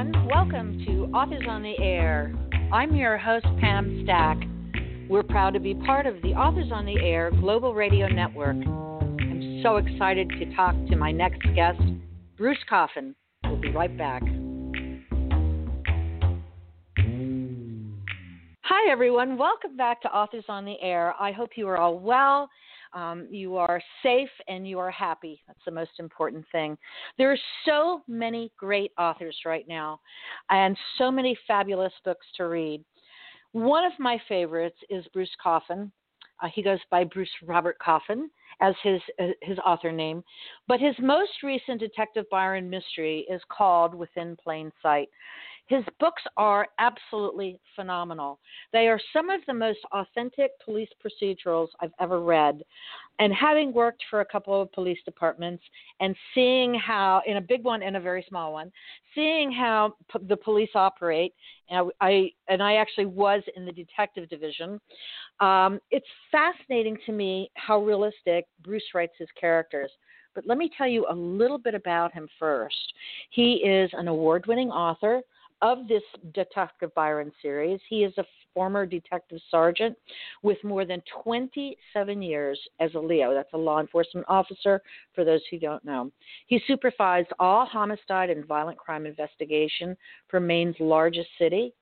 everyone. Welcome to Authors on the Air. I'm your host, Pam Stack. We're proud to be part of the Authors on the Air Global Radio Network. I'm so excited to talk to my next guest, Bruce Coffin. We'll be right back. Hi, everyone. Welcome back to Authors on the Air. I hope you are all well um, you are safe and you are happy. That's the most important thing. There are so many great authors right now and so many fabulous books to read. One of my favorites is Bruce Coffin. Uh, he goes by Bruce Robert Coffin as his uh, his author name, but his most recent Detective Byron mystery is called Within Plain Sight. His books are absolutely phenomenal. They are some of the most authentic police procedurals I've ever read. And having worked for a couple of police departments and seeing how, in a big one and a very small one, seeing how p- the police operate, and I, and I actually was in the detective division, um, it's fascinating to me how realistic Bruce writes his characters. But let me tell you a little bit about him first. He is an award winning author of this Detective Byron series. He is a former detective sergeant with more than 27 years as a LEO. That's a law enforcement officer, for those who don't know. He supervised all homicide and violent crime investigation for Maine's largest city.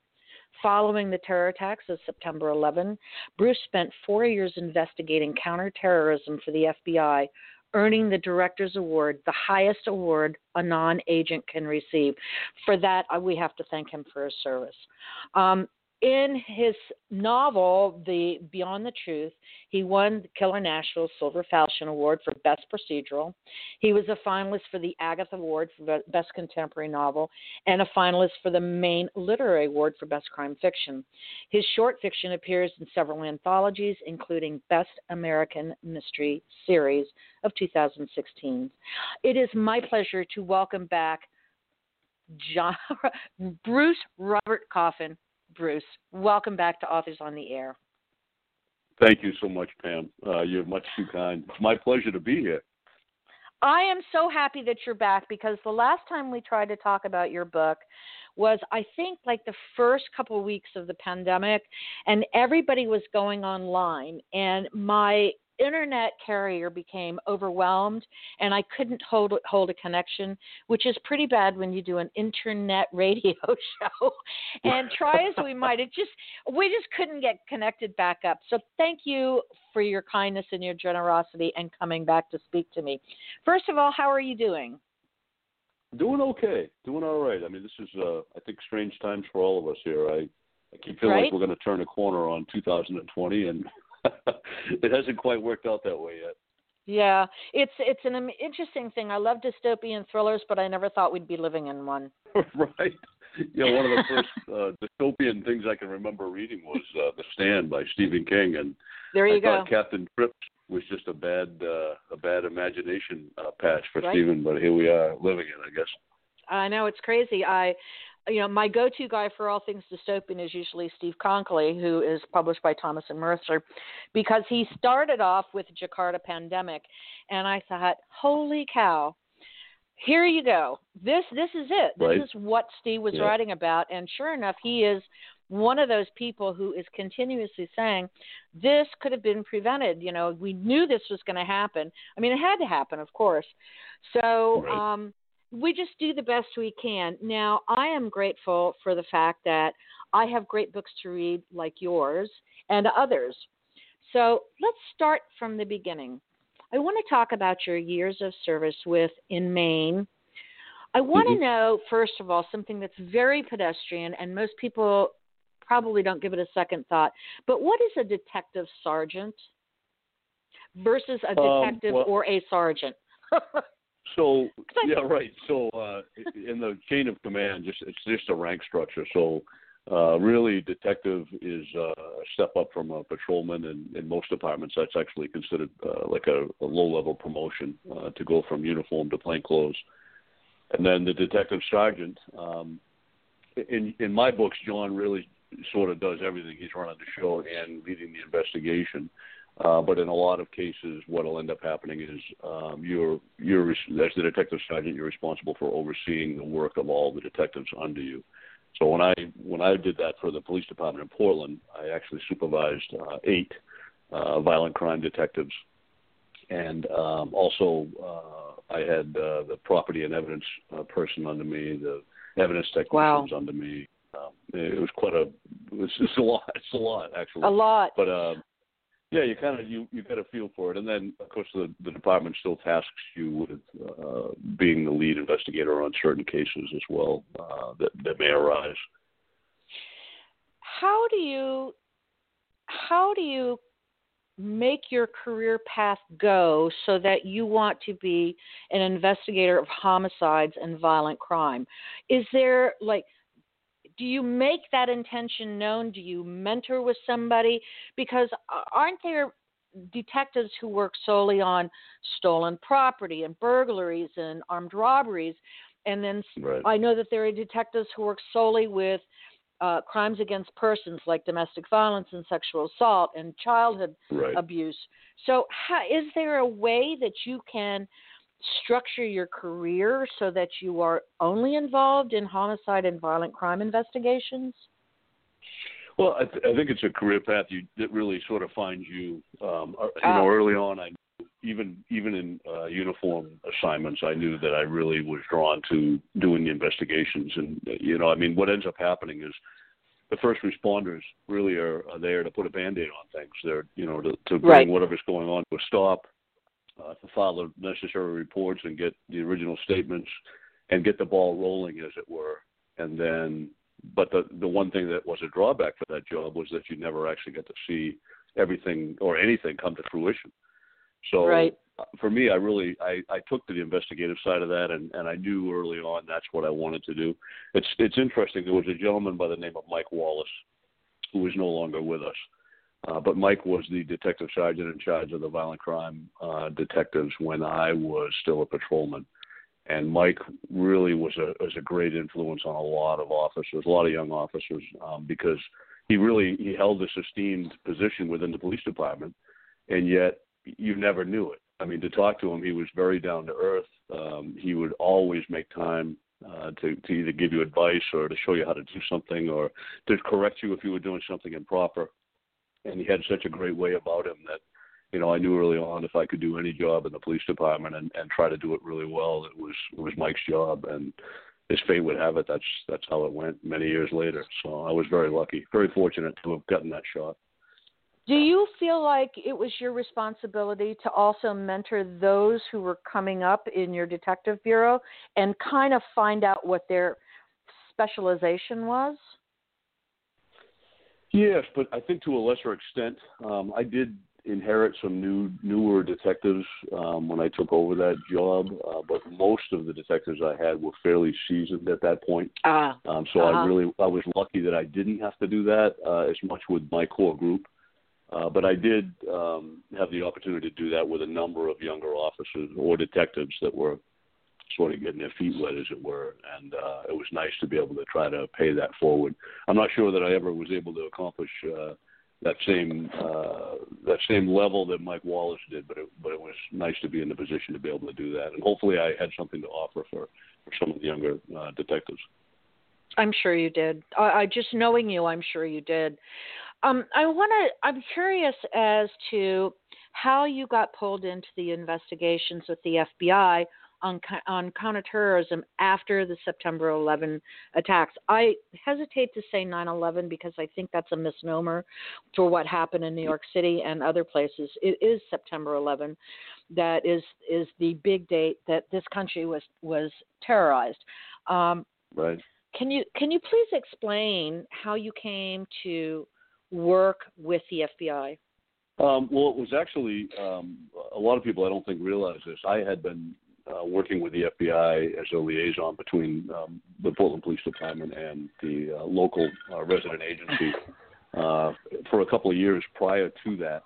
Following the terror attacks of September 11, Bruce spent four years investigating counterterrorism for the FBI, earning the Director's Award, the highest award a non agent can receive. For that, uh, we have to thank him for his service. Um, in his novel, The Beyond the Truth, he won the Killer Nashville Silver Falchion Award for Best Procedural. He was a finalist for the Agatha Award for Best Contemporary Novel and a finalist for the Maine Literary Award for Best Crime Fiction. His short fiction appears in several anthologies, including Best American Mystery Series of 2016. It is my pleasure to welcome back John, Bruce Robert Coffin Bruce. Welcome back to Authors on the Air. Thank you so much, Pam. Uh, you're much too kind. It's my pleasure to be here. I am so happy that you're back because the last time we tried to talk about your book was, I think, like the first couple of weeks of the pandemic, and everybody was going online. And my internet carrier became overwhelmed and I couldn't hold hold a connection, which is pretty bad when you do an internet radio show. and try as we might, it just we just couldn't get connected back up. So thank you for your kindness and your generosity and coming back to speak to me. First of all, how are you doing? Doing okay, doing all right. I mean, this is uh, I think strange times for all of us here. I I keep feeling right? like we're going to turn a corner on 2020 and it hasn't quite worked out that way yet. Yeah, it's it's an interesting thing. I love dystopian thrillers, but I never thought we'd be living in one. right. Yeah, one of the first uh, dystopian things I can remember reading was uh, The Stand by Stephen King, and there you I go. thought Captain Trips was just a bad uh, a bad imagination uh, patch for right. Stephen, but here we are living it, I guess. I know it's crazy. I you know, my go-to guy for all things dystopian is usually Steve Konkoly, who is published by Thomas and Mercer, because he started off with Jakarta pandemic, and I thought, holy cow, here you go. This this is it. This right. is what Steve was yeah. writing about, and sure enough, he is one of those people who is continuously saying this could have been prevented. You know, we knew this was going to happen. I mean, it had to happen, of course. So. Right. um we just do the best we can. Now, I am grateful for the fact that I have great books to read like yours and others. So let's start from the beginning. I want to talk about your years of service with in Maine. I want mm-hmm. to know, first of all, something that's very pedestrian, and most people probably don't give it a second thought. But what is a detective sergeant versus a detective um, well, or a sergeant? So yeah, right. So uh, in the chain of command, just it's just a rank structure. So uh, really, detective is uh, a step up from a patrolman, and in most departments, that's actually considered uh, like a, a low-level promotion uh, to go from uniform to plain clothes. And then the detective sergeant. Um, in in my books, John really sort of does everything. He's running the show and leading the investigation. Uh, but in a lot of cases, what will end up happening is um, you're you're as the detective sergeant, you're responsible for overseeing the work of all the detectives under you. So when I when I did that for the police department in Portland, I actually supervised uh, eight uh, violent crime detectives, and um, also uh, I had uh, the property and evidence uh, person under me, the evidence technicians wow. under me. Um, it was quite a it's, it's a lot. It's a lot actually. A lot. But uh, yeah, you kind of you you get a feel for it, and then of course the the department still tasks you with uh, being the lead investigator on certain cases as well uh, that that may arise. How do you how do you make your career path go so that you want to be an investigator of homicides and violent crime? Is there like do you make that intention known? Do you mentor with somebody? Because aren't there detectives who work solely on stolen property and burglaries and armed robberies? And then right. I know that there are detectives who work solely with uh, crimes against persons like domestic violence and sexual assault and childhood right. abuse. So, how, is there a way that you can structure your career so that you are only involved in homicide and violent crime investigations? Well, I, th- I think it's a career path you, that really sort of finds you. Um, uh, you know, ah. early on, I even even in uh, uniform assignments, I knew that I really was drawn to doing the investigations. And you know, I mean, what ends up happening is the first responders really are, are there to put a band-aid on things. They're you know to, to bring right. whatever's going on to a stop uh, to file the necessary reports and get the original statements and get the ball rolling, as it were. And then, but the the one thing that was a drawback for that job was that you never actually get to see everything or anything come to fruition. So right. Uh, for me, I really I, I took to the investigative side of that, and, and I knew early on that's what I wanted to do. It's it's interesting. There was a gentleman by the name of Mike Wallace, who is no longer with us uh, but Mike was the detective sergeant in charge of the violent crime uh, detectives when I was still a patrolman. And Mike really was a was a great influence on a lot of officers, a lot of young officers, um, because he really he held this esteemed position within the police department, and yet you never knew it. I mean, to talk to him, he was very down to earth. Um, he would always make time uh, to to either give you advice or to show you how to do something or to correct you if you were doing something improper and he had such a great way about him that you know I knew early on if I could do any job in the police department and and try to do it really well, it was it was Mike's job, and his fate would have it. That's that's how it went many years later. So I was very lucky, very fortunate to have gotten that shot. Do you feel like it was your responsibility to also mentor those who were coming up in your detective bureau and kind of find out what their specialization was? Yes, but I think to a lesser extent, um, I did inherit some new newer detectives um, when I took over that job. Uh, but most of the detectives I had were fairly seasoned at that point. Uh, um, so uh-huh. I really I was lucky that I didn't have to do that uh, as much with my core group. Uh, but I did um, have the opportunity to do that with a number of younger officers or detectives that were sort of getting their feet wet, as it were. And uh, it was nice to be able to try to pay that forward. I'm not sure that I ever was able to accomplish uh, that same uh, that same level that Mike Wallace did, but it, but it was nice to be in the position to be able to do that. And hopefully, I had something to offer for for some of the younger uh, detectives. I'm sure you did. I, I just knowing you, I'm sure you did. Um, I want to. I'm curious as to how you got pulled into the investigations with the FBI on on counterterrorism after the September 11 attacks. I hesitate to say 9/11 because I think that's a misnomer for what happened in New York City and other places. It is September 11 that is is the big date that this country was was terrorized. Um, right. Can you can you please explain how you came to work with the FBI? Um, well, it was actually um, a lot of people I don't think realize this. I had been uh, working with the FBI as a liaison between um, the Portland Police Department and the uh, local uh, resident agency uh, for a couple of years prior to that.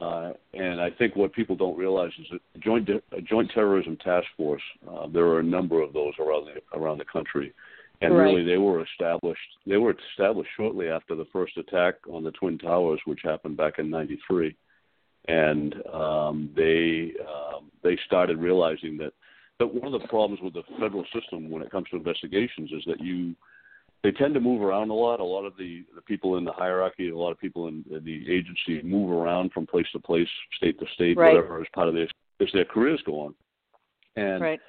Uh, and I think what people don't realize is that a joint a joint terrorism task force. Uh, there are a number of those around the around the country, and right. really they were established. They were established shortly after the first attack on the Twin Towers, which happened back in '93 and um, they um, they started realizing that that one of the problems with the federal system when it comes to investigations is that you they tend to move around a lot. A lot of the, the people in the hierarchy, a lot of people in, in the agency move around from place to place, state to state, right. whatever as part of their as their careers go on. And right.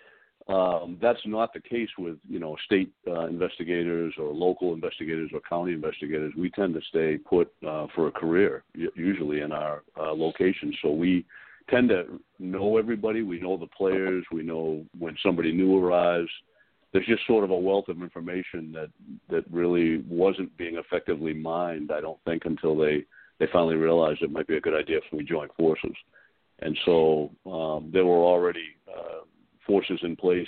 Um, that's not the case with you know state uh, investigators or local investigators or county investigators. We tend to stay put uh, for a career usually in our uh, locations. So we tend to know everybody. We know the players. We know when somebody new arrives there's just sort of a wealth of information that that really wasn't being effectively mined. I don't think until they they finally realized it might be a good idea if we join forces, and so um, there were already forces in place,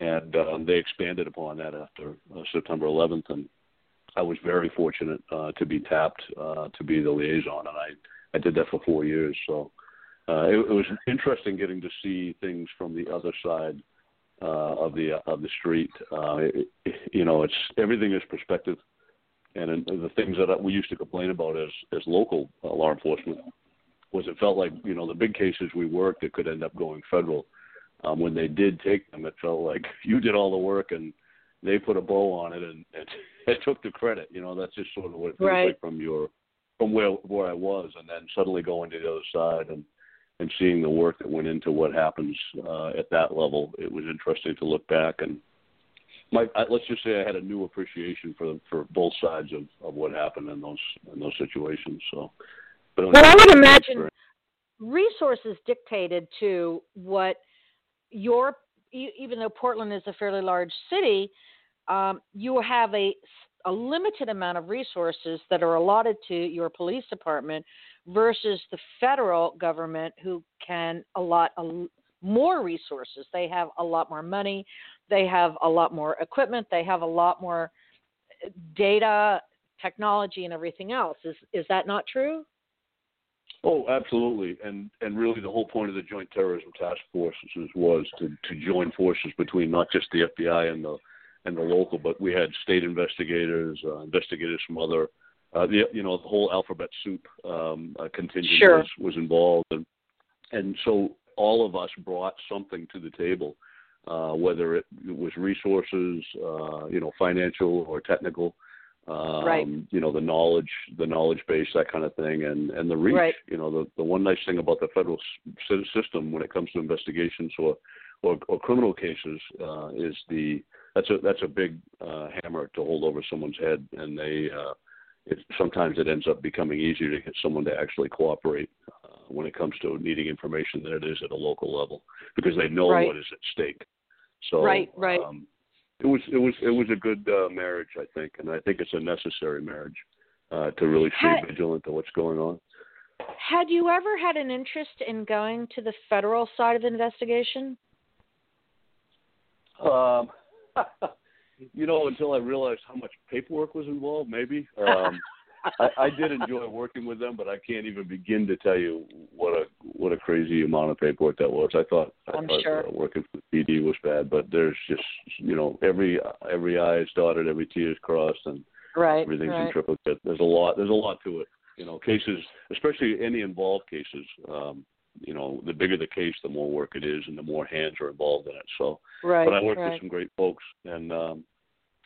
and um, they expanded upon that after uh, September 11th, and I was very fortunate uh, to be tapped uh, to be the liaison, and I I did that for four years. So uh, it, it was interesting getting to see things from the other side uh, of the of the street. Uh, it, you know, it's everything is perspective, and the things that we used to complain about as as local uh, law enforcement was it felt like you know the big cases we worked that could end up going federal. Um, when they did take them, it felt like you did all the work and they put a bow on it and, and it took the credit. You know, that's just sort of what it feels right. like from your from where where I was, and then suddenly going to the other side and and seeing the work that went into what happens uh, at that level, it was interesting to look back and my I, let's just say I had a new appreciation for for both sides of, of what happened in those in those situations. So, but well, I would imagine resources dictated to what your even though Portland is a fairly large city, um, you have a a limited amount of resources that are allotted to your police department versus the federal government who can allot a, more resources. They have a lot more money, they have a lot more equipment, they have a lot more uh, data, technology, and everything else. Is is that not true? Oh, absolutely, and and really the whole point of the Joint Terrorism Task Forces was to to join forces between not just the FBI and the and the local, but we had state investigators, uh, investigators from other uh, the you know the whole alphabet soup um, uh, contingent sure. was, was involved, and and so all of us brought something to the table, uh, whether it, it was resources, uh, you know, financial or technical, um, right. you know, the knowledge, the knowledge base, that kind of thing, and and the reach. Right. You know, the the one nice thing about the federal system when it comes to investigations or or, or criminal cases uh, is the that's a that's a big uh, hammer to hold over someone's head, and they uh, it, sometimes it ends up becoming easier to get someone to actually cooperate uh, when it comes to needing information than it is at a local level because they know right. what is at stake. So right, right. Um, it was it was it was a good uh, marriage, I think, and I think it's a necessary marriage uh, to really stay had, vigilant to what's going on. Had you ever had an interest in going to the federal side of the investigation? Um, you know, until I realized how much paperwork was involved, maybe. Um, I, I did enjoy working with them, but I can't even begin to tell you what a what a crazy amount of paperwork that was. I thought I I'm thought sure. uh, working for the PD was bad, but there's just you know every every I is dotted, every T is crossed, and right, everything's right. in triplicate. There's a lot. There's a lot to it. You know, cases, especially any involved cases. Um, you know, the bigger the case, the more work it is, and the more hands are involved in it. So, right, but I worked right. with some great folks and um,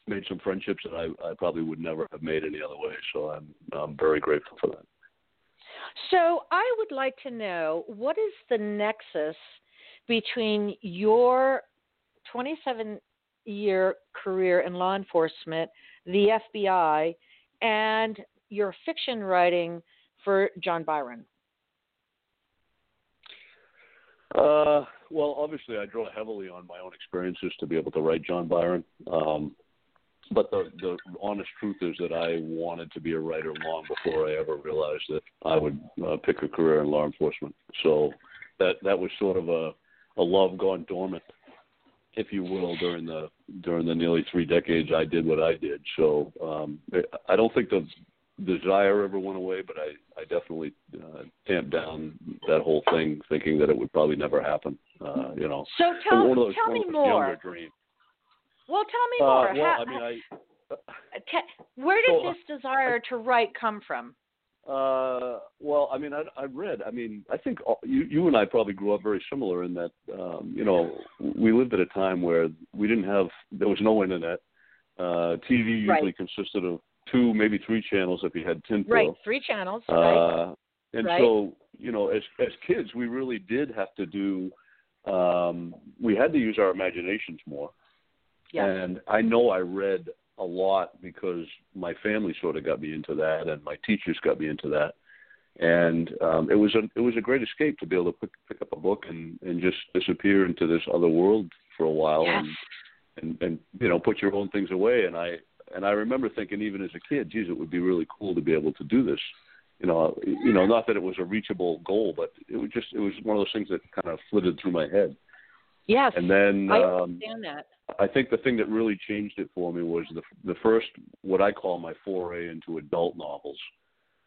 made some friendships that I, I probably would never have made any other way. So I'm I'm very grateful for that. So I would like to know what is the nexus between your 27 year career in law enforcement, the FBI, and your fiction writing for John Byron? Uh, well, obviously, I draw heavily on my own experiences to be able to write John Byron. Um, but the the honest truth is that I wanted to be a writer long before I ever realized that I would uh, pick a career in law enforcement. So that that was sort of a a love gone dormant, if you will, during the during the nearly three decades I did what I did. So um, I don't think the desire ever went away, but I I definitely uh, tamped down that whole thing, thinking that it would probably never happen. Uh, you know, so tell, one of those tell me more. Dreams. Well, tell me Uh, more. well, How, I mean, I. Where did So, this desire to write come from? Uh, well, I mean, I, I read. I mean, I think all, you you and I probably grew up very similar in that, um, you know, we lived at a time where we didn't have there was no internet. Uh, TV usually right. consisted of two, maybe three channels if you had tinfoil. Right, three channels. Uh, right. And right. so, you know, as as kids, we really did have to do. Um, we had to use our imaginations more. And I know I read a lot because my family sort of got me into that, and my teachers got me into that. And um, it was a it was a great escape to be able to pick, pick up a book and and just disappear into this other world for a while yes. and and and you know put your own things away. And I and I remember thinking even as a kid, geez, it would be really cool to be able to do this. You know, you know, not that it was a reachable goal, but it was just it was one of those things that kind of flitted through my head. Yes. And then I um, understand that. I think the thing that really changed it for me was the the first what I call my foray into adult novels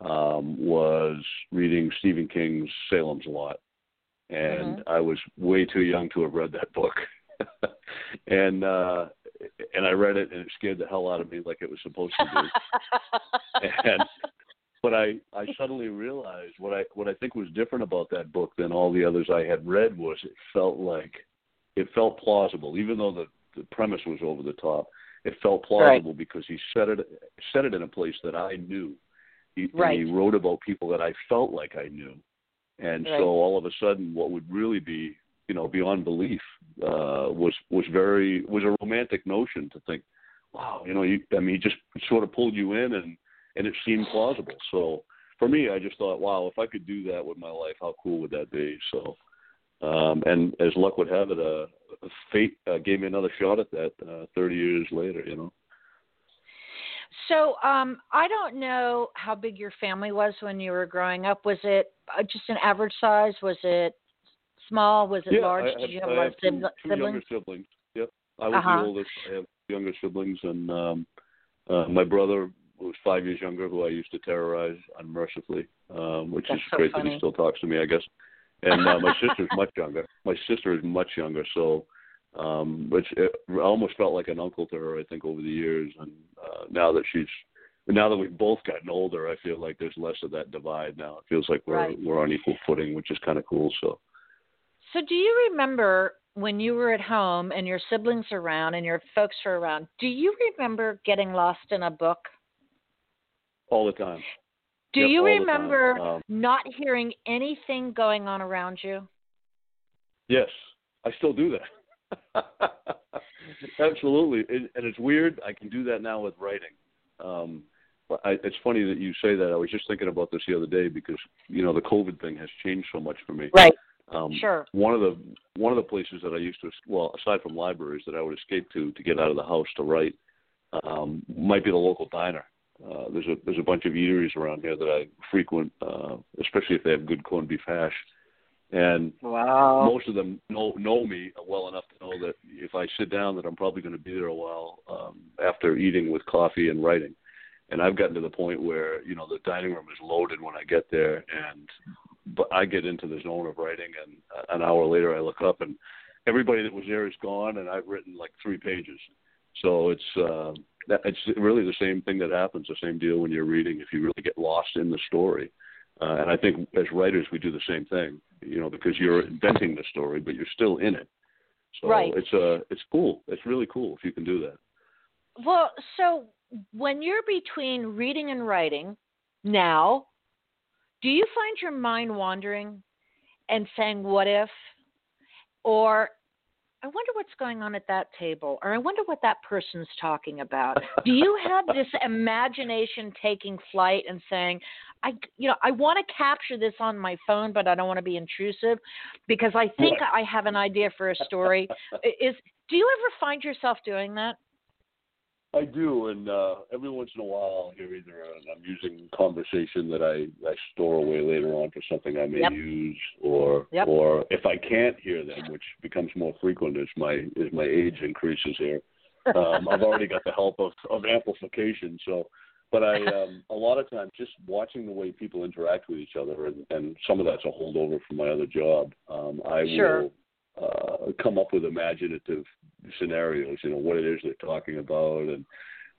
um, was reading Stephen King's Salem's Lot, and mm-hmm. I was way too young to have read that book, and uh, and I read it and it scared the hell out of me like it was supposed to do, and but I I suddenly realized what I what I think was different about that book than all the others I had read was it felt like it felt plausible even though the the premise was over the top. It felt plausible right. because he said it said it in a place that I knew. He, right. he wrote about people that I felt like I knew, and right. so all of a sudden, what would really be you know beyond belief uh, was was very was a romantic notion to think, wow, you know, you, I mean, he just sort of pulled you in and and it seemed plausible. So for me, I just thought, wow, if I could do that with my life, how cool would that be? So um, and as luck would have it, uh, fate uh, gave me another shot at that uh, 30 years later. You know. So um, I don't know how big your family was when you were growing up. Was it uh, just an average size? Was it small? Was it yeah, large? I Did you have I have two, siblings? two younger siblings. Yep, I was uh-huh. the oldest. I have younger siblings, and um, uh, my brother was five years younger, who I used to terrorize unmercifully, um, which That's is so great funny. that he still talks to me. I guess. And uh, my sister's much younger. My sister is much younger, so um which it almost felt like an uncle to her i think over the years. And uh now that she's now that we've both gotten older i feel like there's less of that divide now. It feels like we're right. we're on equal footing which is kind of cool so. So do you remember when you were at home and your siblings are around and your folks are around do you remember getting lost in a book? All the time do you remember um, not hearing anything going on around you yes i still do that Absolutely, it, and it's weird. I can do that now with writing. Um, I, it's funny that you say that. I was just thinking about this the other day because you know the COVID thing has changed so much for me. Right. Um, sure. One of the one of the places that I used to well, aside from libraries, that I would escape to to get out of the house to write, um, might be the local diner. Uh, there's a there's a bunch of eateries around here that I frequent, uh, especially if they have good corned beef hash and wow. most of them know know me well enough to know that if I sit down, that I'm probably going to be there a while um, after eating with coffee and writing. And I've gotten to the point where you know the dining room is loaded when I get there, and but I get into the zone of writing, and an hour later I look up and everybody that was there is gone, and I've written like three pages. So it's uh, it's really the same thing that happens, the same deal when you're reading. If you really get lost in the story, uh, and I think as writers we do the same thing, you know, because you're inventing the story, but you're still in it. So right. it's uh it's cool. It's really cool if you can do that. Well, so when you're between reading and writing now, do you find your mind wandering and saying what if or I wonder what's going on at that table, or I wonder what that person's talking about. Do you have this imagination taking flight and saying, I, you know, I want to capture this on my phone, but I don't want to be intrusive because I think I have an idea for a story. Is do you ever find yourself doing that? I do, and uh, every once in a while, I'll hear either a, I'm using conversation that I, I store away later on for something I may yep. use, or yep. or if I can't hear them, which becomes more frequent as my as my age increases here. Um, I've already got the help of, of amplification, so. But I, um, a lot of times, just watching the way people interact with each other, and, and some of that's a holdover from my other job. Um, I sure. will uh, come up with imaginative scenarios. You know what it is they're talking about, and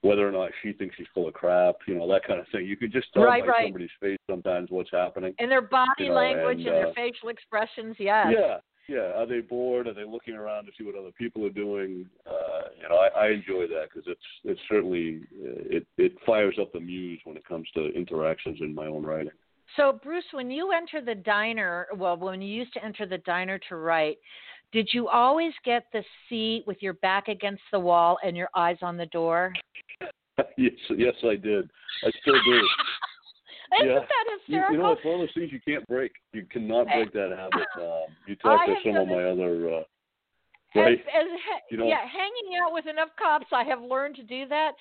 whether or not she thinks she's full of crap, you know, that kind of thing. You could just tell right, by right. somebody's face sometimes what's happening. And their body you know, language and, and, their uh, facial expressions, yes. Yeah, yeah. Are they bored? Are they looking around to see what other people are doing? Uh, you know, I, I enjoy that because it's it's certainly uh, it it fires up the muse when it comes to interactions in my own writing. So, Bruce, when you enter the diner, well, when you used to enter the diner to write, did you always get the seat with your back against the wall and your eyes on the door? yes, yes, I did. I still do. Isn't yeah. that You, hysterical? you know, it's one of those things you can't break. You cannot break that habit. Um, you talk I to some of my other uh, right. as ha- You know- yeah, hanging out with enough cops, I have learned to do that.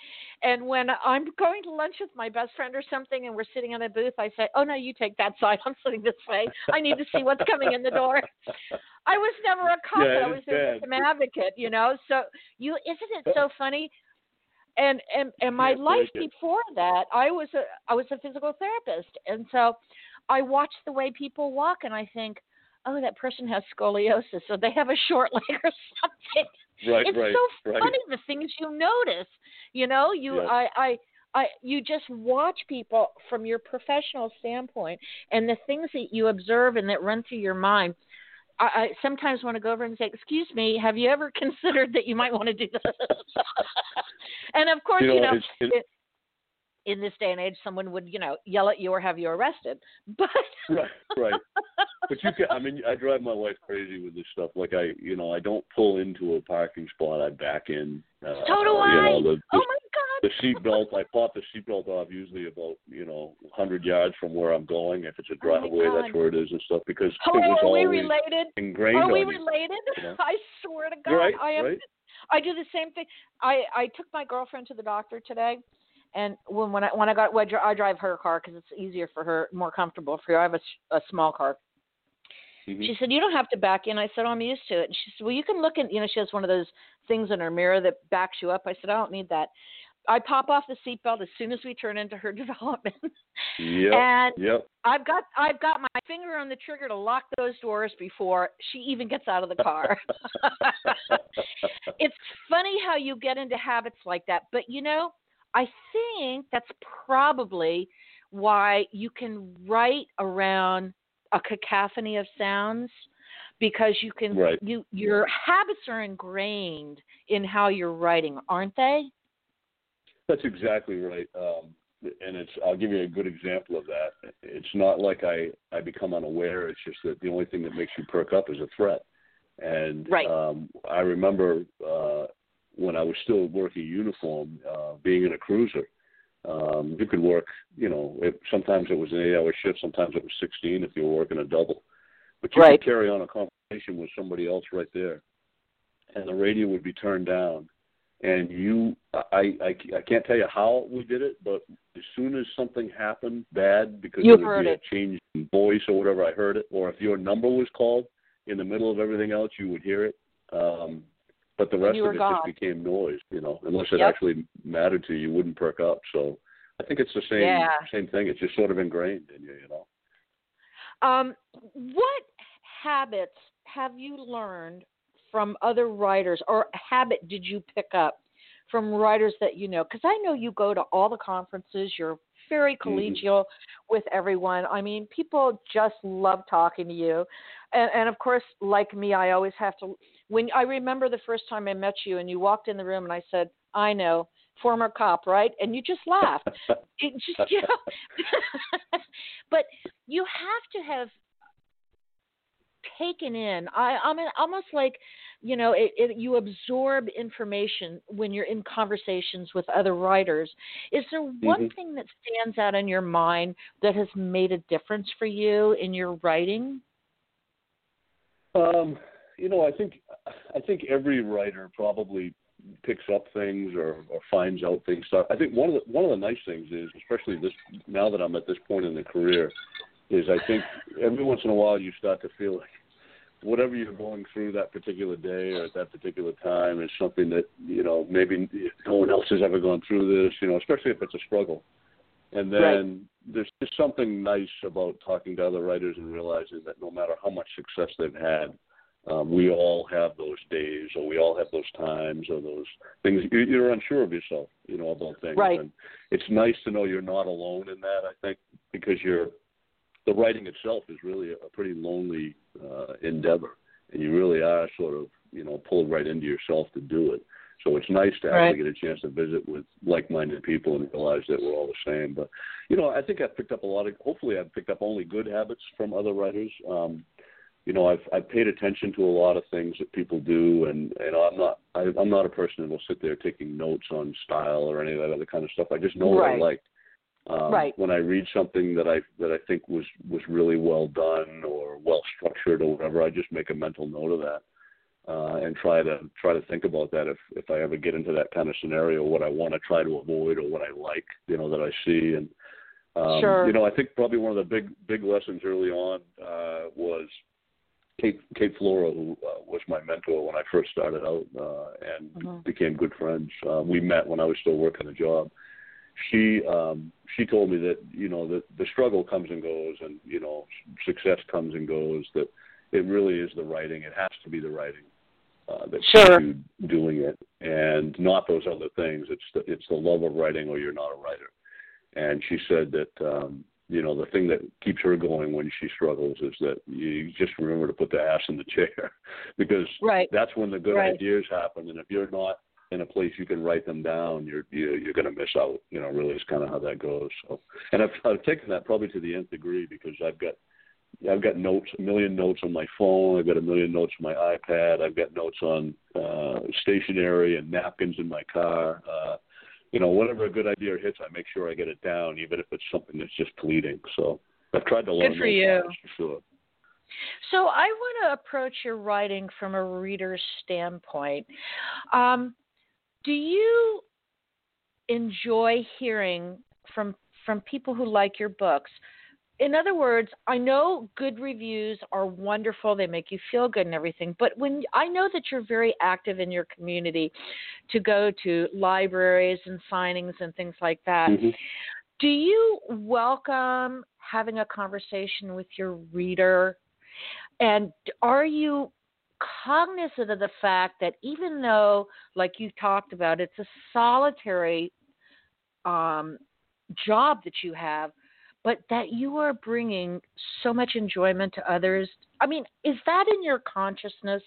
And when I'm going to lunch with my best friend or something, and we're sitting in a booth, I say, "Oh no, you take that side. I'm sitting this way. I need to see what's coming in the door." I was never a cop, Yeah, I was is a victim advocate. You know, so you isn't it so funny? And and and my life before that, I was a I was a physical therapist, and so I watch the way people walk, and I think, oh, that person has scoliosis, so they have a short leg or something. Right, it's right, so right. funny the things you notice. You know, you Yeah. I I. I, you just watch people from your professional standpoint and the things that you observe and that run through your mind. I, I sometimes want to go over and say, "Excuse me, have you ever considered that you might want to do this?" and of course, You you know, know, it's- it- it- in this day and age, someone would, you know, yell at you or have you arrested. But Right, right. But you can. I mean, I drive my wife crazy with this stuff. Like I, you know, I don't pull into a parking spot. I back in. Uh, so do you I. Know, the, the, oh my God. the seat belt. I pop the seat belt off usually about you know 100 yards from where I'm going. If it's a Oh driveway, God. that's where it is and stuff. Because Oh, it was are we related? ingrained Are we you. related? you know? I swear to God, Right, I am. right. I do the same thing. I I took my girlfriend to the doctor today, and when when I when I got well, I drive her car because it's easier for her, more comfortable for her. I have a, a small car. Mhm. She said, "You don't have to back in." I said, oh, "I'm used to it." And she said, "Well, you can look in." You know, she has one of those things in her mirror that backs you up. I said, "I don't need that." I pop off the seatbelt as soon as we turn into her development, Yep. and Yep. I've got I've got my finger on the trigger to lock those doors before she even gets out of the car. it's funny how you get into habits like that, but you know, I think that's probably why you can write around a cacophony of sounds because you can Right. you your habits are ingrained in how you're writing, aren't they? That's exactly right. Um, and it's I'll give you a good example of that. It's not like I I become unaware. It's just that the only thing that makes you perk up is a threat. And Right. um, I remember uh, when I was still working uniform, uh, being in a cruiser. Um, you could work, you know, it, sometimes it was an eight-hour shift, sometimes it was 16 if you were working a double. But you Right. could carry on a conversation with somebody else right there, and the radio would be turned down, and you I, I I can't tell you how we did it, but as soon as something happened bad because You there would heard be it. a change in voice or whatever, I heard it. Or if your number was called in the middle of everything else, you would hear it. Um, but the rest of it gone. just became noise, you know. Unless it Yep. actually mattered to you, you wouldn't perk up. So I think it's the same Yeah. same thing. It's just sort of ingrained in you, you know. Um, what habits have you learned from other writers, or habit did you pick up from writers that you know? Because I know you go to all the conferences. You're very Mm-hmm. collegial with everyone. I mean, people just love talking to you, and, and of course, like me, I always have to. When I remember the first time I met you, and you walked in the room, and I said, "I know." Former cop, right? And you just laughed. It just, you know, but you have to have taken in. I, I'm in, almost like, you know, it, it, you absorb information when you're in conversations with other writers. Is there one Mhm. thing that stands out in your mind that has made a difference for you in your writing? Um, you know, I think I think every writer probably picks up things or, or finds out things. So I think one of the one of the nice things is, especially this now that I'm at this point in the career, is I think every once in a while you start to feel like whatever you're going through that particular day or at that particular time is something that you know maybe no one else has ever gone through this. You know, especially if it's a struggle. And then Right. there's just something nice about talking to other writers and realizing that no matter how much success they've had, um, we all have those days, or we all have those times, or those things you're unsure of yourself, you know, about things. Right. And it's nice to know you're not alone in that. I think because you're the writing itself is really a pretty lonely uh, endeavor, and you really are sort of you know pulled right into yourself to do it. So it's nice to actually right. get a chance to visit with like-minded people and realize that we're all the same. But you know, I think I've picked up a lot of. Hopefully, I've picked up only good habits from other writers. Um, you know, I've I've paid attention to a lot of things that people do, and and I'm not I, I'm not a person that will sit there taking notes on style or any of that other kind of stuff. I just know right. what I like. Um, right. When I read something that I that I think was was really well done or well structured or whatever, I just make a mental note of that uh, and try to try to think about that if if I ever get into that kind of scenario, what I want to try to avoid or what I like, you know, that I see and. Um, sure. You know, I think probably one of the big big lessons early on uh, was Kate Kate Flora, who uh, was my mentor when I first started out uh, and mm-hmm. became good friends. Uh, we met when I was still working a job. She um, she told me that you know the the struggle comes and goes, and you know success comes and goes. That it really is the writing. It has to be the writing uh, that sure. keeps you doing it, and not those other things. It's the it's the love of writing, or you're not a writer and she said that um you know the thing that keeps her going when she struggles is that you just remember to put the ass in the chair because right. that's when the good right. ideas happen and if you're not in a place you can write them down you're you, you're going to miss out you know really is kind of how that goes so and i've i've taken that probably to the nth degree because i've got I've got notes, a million notes on my phone. I've got a million notes on my iPad. I've got notes on uh, stationery and napkins in my car. Uh, you know, whenever a good idea hits, I make sure I get it down, even if it's something that's just fleeting. So I've tried to learn Good for you. for sure. So I want to approach your writing from a reader's standpoint. Um, do you enjoy hearing from from people who like your books? In other words, I know good reviews are wonderful. They make you feel good and everything. But when I know that you're very active in your community to go to libraries and signings and things like that, mm-hmm. do you welcome having a conversation with your reader? And are you cognizant of the fact that even though, like you talked about, it's a solitary um, job that you have, but that you are bringing so much enjoyment to others. I mean, is that in your consciousness?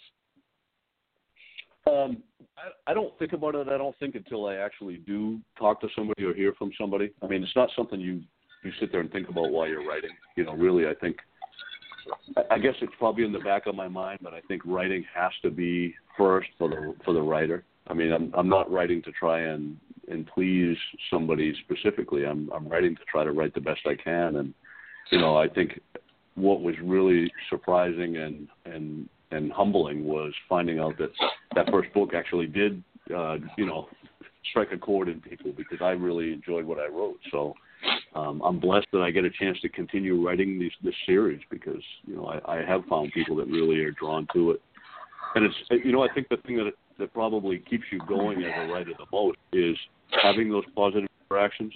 Um, I, I don't think about it. I don't think until I actually do talk to somebody or hear from somebody. I mean, it's not something you you sit there and think about while you're writing. You know, really, I think. I guess it's probably in the back of my mind, but I think writing has to be first for the for the writer. I mean, I'm I'm not writing to try and and please somebody specifically. I'm I'm writing to try to write the best I can, and you know I think what was really surprising and and and humbling was finding out that that first book actually did uh, you know strike a chord in people because I really enjoyed what I wrote. So um, I'm blessed that I get a chance to continue writing these this series because you know I, I have found people that really are drawn to it, and it's you know I think the thing that that probably keeps you going as a writer the most is having those positive interactions,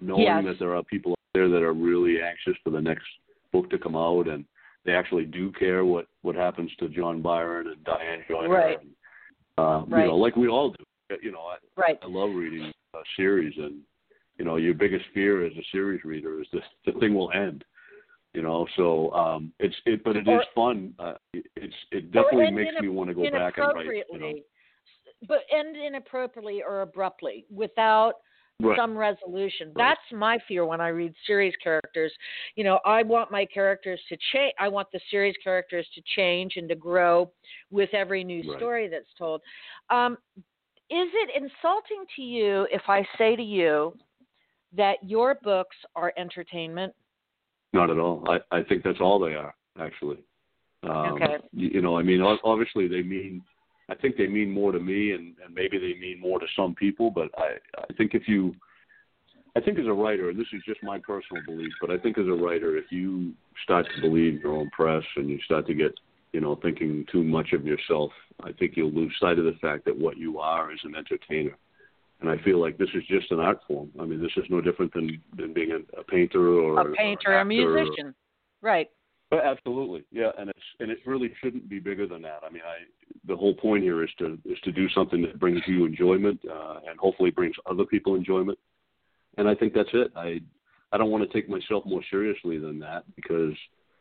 knowing yes. that there are people out there that are really anxious for the next book to come out, and they actually do care what what happens to John Byron and Diane Joyner. Right. And, um, right. You know, like we all do. You know, I, right. I love reading a series, and you know, your biggest fear as a series reader is that the thing will end. You know, so um, it's it, but it or, is fun. Uh, it, it's it definitely makes me want to go back and write. You know? but end inappropriately or abruptly without right. some resolution. Right. That's my fear when I read series characters. You know, I want my characters to change. I want the series characters to change and to grow with every new right. story that's told. Um, is it insulting to you if I say to you that your books are entertainment? Not at all. I, I think that's all they are, actually. Um, okay. You, you know, I mean, obviously they mean I think they mean more to me, and, and maybe they mean more to some people. But I, I think if you, I think as a writer, and this is just my personal belief, but I think as a writer, if you start to believe your own press and you start to get, you know, thinking too much of yourself, I think you'll lose sight of the fact that what you are is an entertainer. And I feel like this is just an art form. I mean, this is no different than than being a, a painter or a painter, or a musician, right? But absolutely, yeah, and it's and it really shouldn't be bigger than that. I mean, I the whole point here is to is to do something that brings you enjoyment uh, and hopefully brings other people enjoyment. And I think that's it. I I don't want to take myself more seriously than that because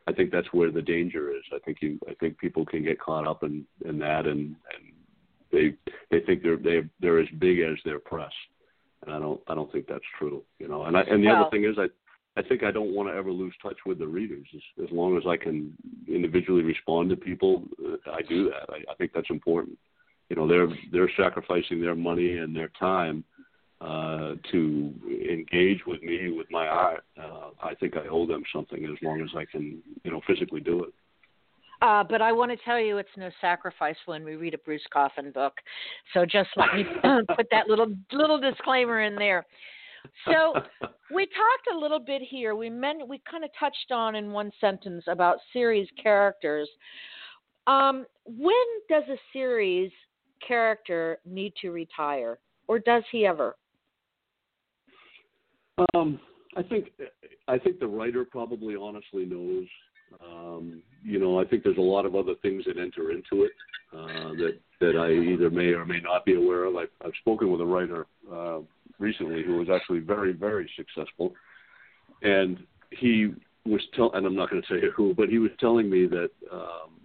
I think that's where the danger is. I think you I think people can get caught up in in that and and they they think they're they they're as big as their press. And I don't I don't think that's true, you know. And I and the well, other thing is I I think I don't want to ever lose touch with the readers. As, as long as I can individually respond to people, uh, I do that. I, I think that's important. You know, they're they're sacrificing their money and their time uh, to engage with me with my art. Uh, I think I owe them something as long as I can, you know, physically do it. Uh, but I want to tell you, it's no sacrifice when we read a Bruce Coffin book. So just let me put that little little disclaimer in there. So we talked a little bit here. We meant we kind of touched on in one sentence about series characters. Um, when does a series character need to retire, or does he ever? Um, I think I think the writer probably honestly knows. Um, you know, I think there's a lot of other things that enter into it uh, that that I either may or may not be aware of. I've, I've spoken with a writer uh, recently who was actually very, very successful, and he was telling, and I'm not going to say who, but he was telling me that um,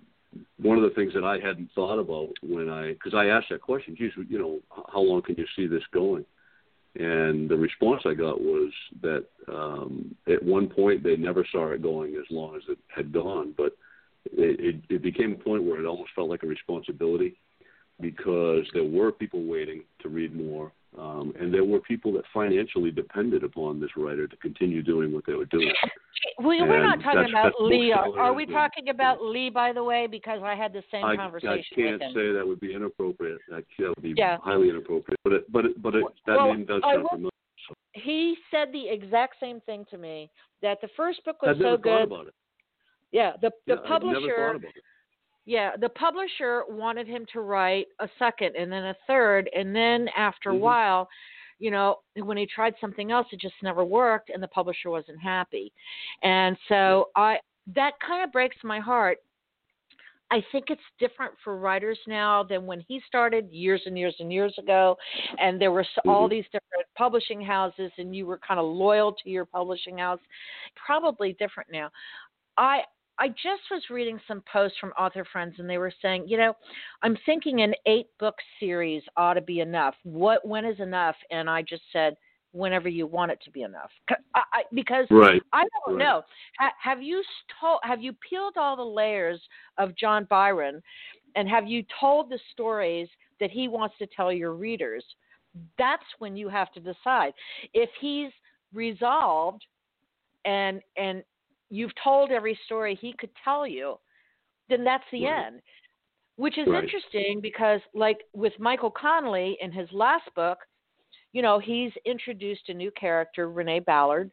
one of the things that I hadn't thought about when I, because I asked that question, geez, you know, how long can you see this going? And the response I got was that um, at one point they never saw it going as long as it had gone, but it, it, it became a point where it almost felt like a responsibility because there were people waiting to read more, um, and there were people that financially depended upon this writer to continue doing what they were doing. We, we're not talking about Lee. Are we talking about Lee, by the way? Because I had the same I, conversation. I can't say that would be inappropriate. That, would be yeah. highly inappropriate. But it, but it, but it, that well, name does sound familiar. So. He said the exact same thing to me. That the first book was I've so good. Yeah, the the yeah, publisher. Yeah, the publisher wanted him to write a second and then a third, and then after mm-hmm. a while, you know, when he tried something else, it just never worked, and the publisher wasn't happy. And so I that kind of breaks my heart. I think it's different for writers now than when he started years and years and years ago, and there were mm-hmm. all these different publishing houses, and you were kind of loyal to your publishing house. Probably different now. I I just was reading some posts from author friends, and they were saying, you know, I'm thinking an eight book series ought to be enough. What when is enough? And I just said, whenever you want it to be enough, I, I, because right. I don't right. know. Ha, have you told? Have you peeled all the layers of John Byron, and have you told the stories that he wants to tell your readers? That's when you have to decide if he's resolved and and you've told every story he could tell you, then that's the right. end. Which is right. interesting because, like with Michael Connelly in his last book, you know, he's introduced a new character, Renee Ballard,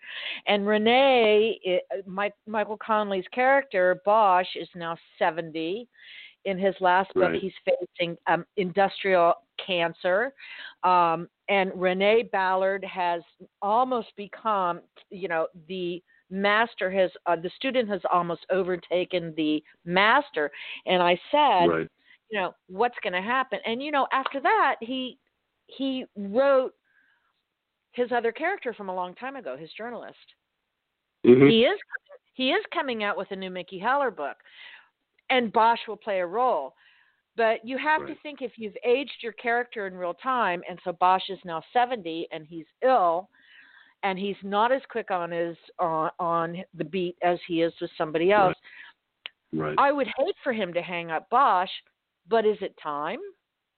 and Renee, it, Mike, Michael Connelly's character Bosch is now seventy. In his last book, right. he's facing um, industrial cancer, um, and Renee Ballard has almost become, you know, the master has uh, the student has almost overtaken the master and i said right. you know what's going to happen and you know after that he he wrote his other character from a long time ago his journalist mm-hmm. he is he is coming out with a new mickey haller book and bosch will play a role but you have right. to think if you've aged your character in real time and so bosch is now 70 and he's ill and he's not as quick on his uh, on the beat as he is with somebody else. Right. right. I would hate for him to hang up Bosch, but is it time?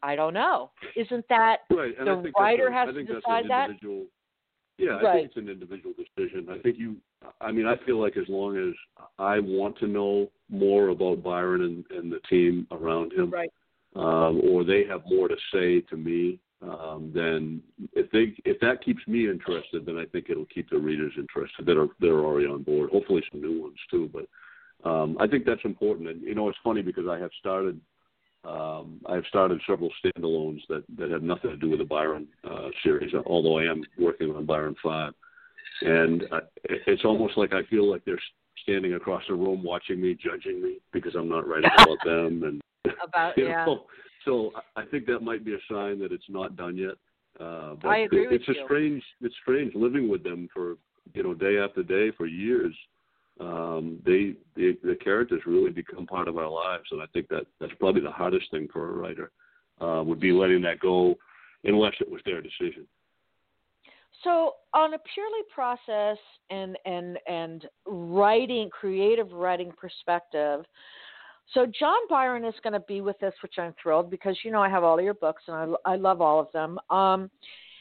I don't know. Isn't that right. and the writer a, has to decide that? Yeah, I right. think it's an individual decision. I think you. I mean, I feel like as long as I want to know more about Byron and, and the team around him, right. um, or they have more to say to me, um, then if they if that keeps me interested, then I think it'll keep the readers interested that are that are already on board. Hopefully, some new ones too. But um, I think that's important. And you know, it's funny because I have started um, I have started several standalones that that have nothing to do with the Byron uh, series. Although I am working on Byron Five, and I, it's almost like I feel like they're standing across the room watching me, judging me because I'm not writing about them and about you yeah. So I think that might be a sign that it's not done yet. Uh, but I agree it, with it's you. a strange it's strange living with them for you know day after day for years. Um, they the, the characters really become part of our lives, and I think that that's probably the hardest thing for a writer uh, would be letting that go, unless it was their decision. So, on a purely process and and and writing, creative writing perspective, so John Byron is going to be with us, which I'm thrilled because you know I have all of your books and I, I love all of them. Um,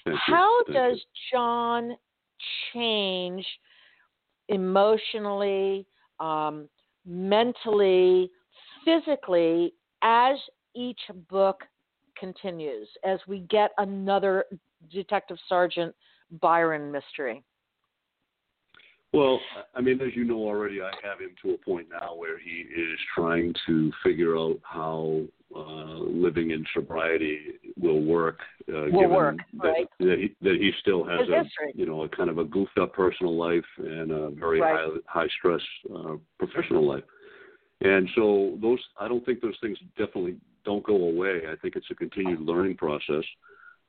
how does. John change emotionally, um, mentally, physically as each book continues, as we get another Detective Sergeant Byron mystery? Well, I mean, as you know already, I have him to a point now where he is trying to figure out how uh, living in sobriety will work. Uh, Will given work, that, right. that, he, that he still has His a history. you know a kind of a goofed up personal life and a very Right. high high stress uh, professional life. And so those, I don't think those things definitely don't go away. I think it's a continued learning process.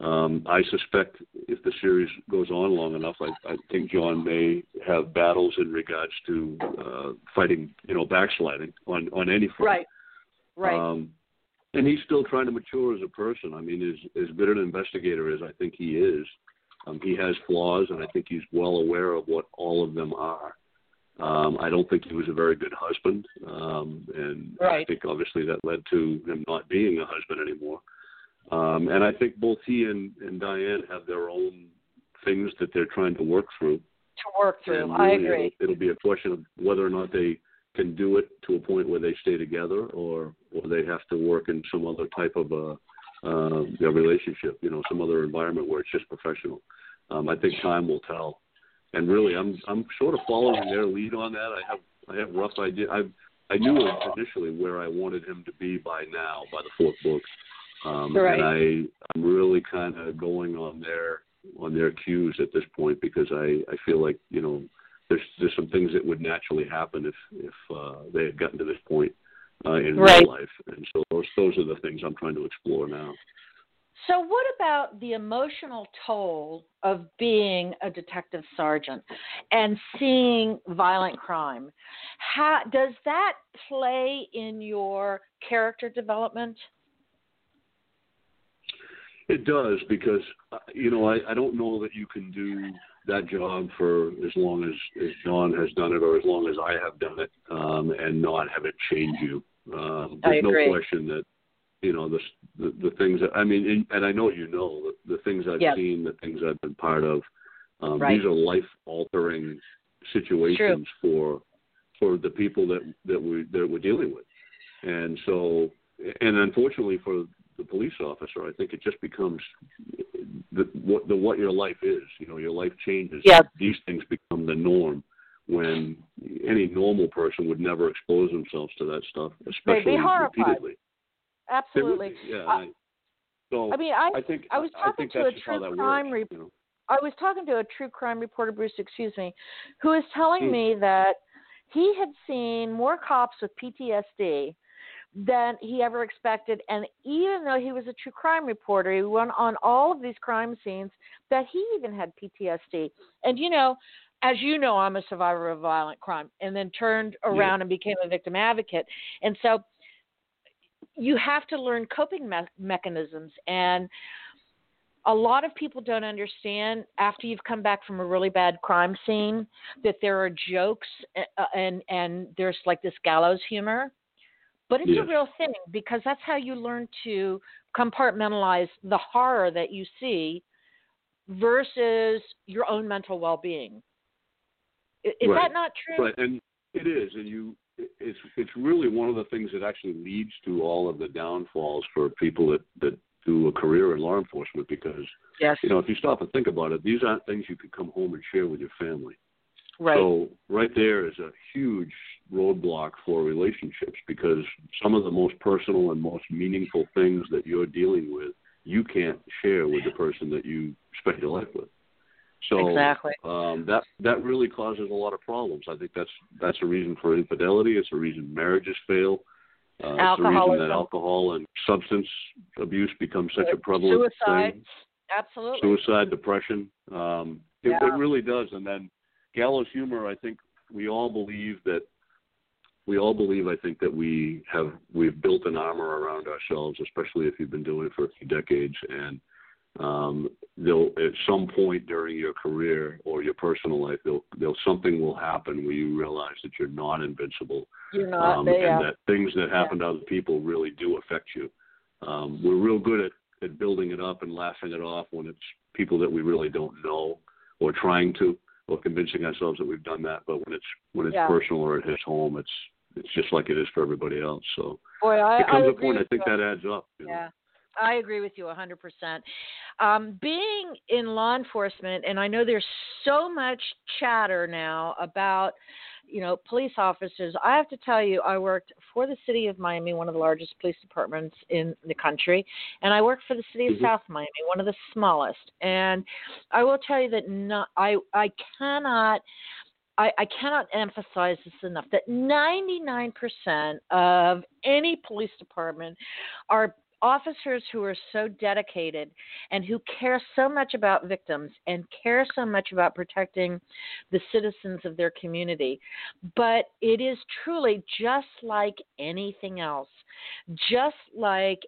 Um, I suspect if the series goes on long enough, I, I think John may have battles in regards to uh, fighting, you know, backsliding on on any front. Right. Right. Um, and he's still trying to mature as a person. I mean, as as good an investigator as I think he is, um, he has flaws, and I think he's well aware of what all of them are. Um, I don't think he was a very good husband, um, and I think obviously that led to him not being a husband anymore. Um, and I think both he and, and Diane have their own things that they're trying to work through. to work through. And I really agree. It'll, it'll be a question of whether or not they can do it to a point where they stay together, or or they have to work in some other type of a uh, a relationship. You know, some other environment where it's just professional. Um, I think time will tell. And really, I'm I'm sort of following their lead on that. I have I have rough idea. I I knew initially where I wanted him to be by now, by the fourth book. Um, Right. And I I'm really kind of going on their on their cues at this point because I I feel like you know there's there's some things that would naturally happen if if uh, they had gotten to this point uh, in Right. real life, and so those those are the things I'm trying to explore now. So, what about the emotional toll of being a detective sergeant and seeing violent crime? How does that play in your character development? It does because uh, you know I, I don't know that you can do that job for as long as, as John has done it or as long as I have done it um, and not have it change you. Um, there's no question that you know the the, the things that I mean, and, and I know you know the, the things I've Yes. seen, the things I've been part of. Um, Right. These are life altering situations for for the people that that we that we're dealing with, and so and unfortunately for the police officer, I think it just becomes the, what the what your life is. You know, your life changes. Yes. These things become the norm when any normal person would never expose themselves to that stuff, especially horrified. repeatedly. They would Absolutely. be, yeah. Uh, I, so I mean, I I think I was talking think to a that's just how true crime works. rep- you know. I was talking to a true crime reporter, Bruce, excuse me, who was telling Hmm. me that he had seen more cops with PTSD than he ever expected. And even though he was a true crime reporter, he went on all of these crime scenes that he even had PTSD. And, you know, as you know, I'm a survivor of violent crime and then turned around and became a victim advocate. And so you have to learn coping me- mechanisms. And a lot of people don't understand after you've come back from a really bad crime scene that there are jokes uh, and and there's like this gallows humor but it's Yes. a real thing because that's how you learn to compartmentalize the horror that you see versus your own mental well-being is Right. that not true Right, and it is, and you, it's it's really one of the things that actually leads to all of the downfalls for people that that do a career in law enforcement because yes you know if you stop and think about it, these aren't things you could come home and share with your family. right So right there is a huge roadblock for relationships because some of the most personal and most meaningful things that you're dealing with, you can't share with the person that you spend your life with. So exactly. um, that that really causes a lot of problems. I think that's that's a reason for infidelity. It's a reason marriages fail. Uh, it's a reason that alcohol and substance abuse becomes such a prevalent Suicide. thing. Absolutely. Suicide, depression. Um, it, yeah. it really does. And then gallows humor. I think we all believe that we all believe I think that we have we've built an armor around ourselves, especially if you've been doing it for a few decades and um, they'll at some point during your career or your personal life, they'll, they'll something will happen where you realize that you're not invincible, you're not, um, and that things that happen yeah. to other people really do affect you. Um, we're real good at, at building it up and laughing it off when it's people that we really don't know, or trying to, or convincing ourselves that we've done that. But when it's when it's yeah. personal or it hits home, it's it's just like it is for everybody else. So Boy, I, it comes I a point I think you. that adds up. Yeah. Know? I agree with you 100%. Um, being in law enforcement, and I know there's so much chatter now about, you know, police officers. I have to tell you, I worked for the city of Miami, one of the largest police departments in the country, and I worked for the city of mm-hmm. South Miami, one of the smallest. And I will tell you that not, I I cannot. I, I cannot emphasize this enough that 99% of any police department are officers who are so dedicated and who care so much about victims and care so much about protecting the citizens of their community. But it is truly just like anything else, just like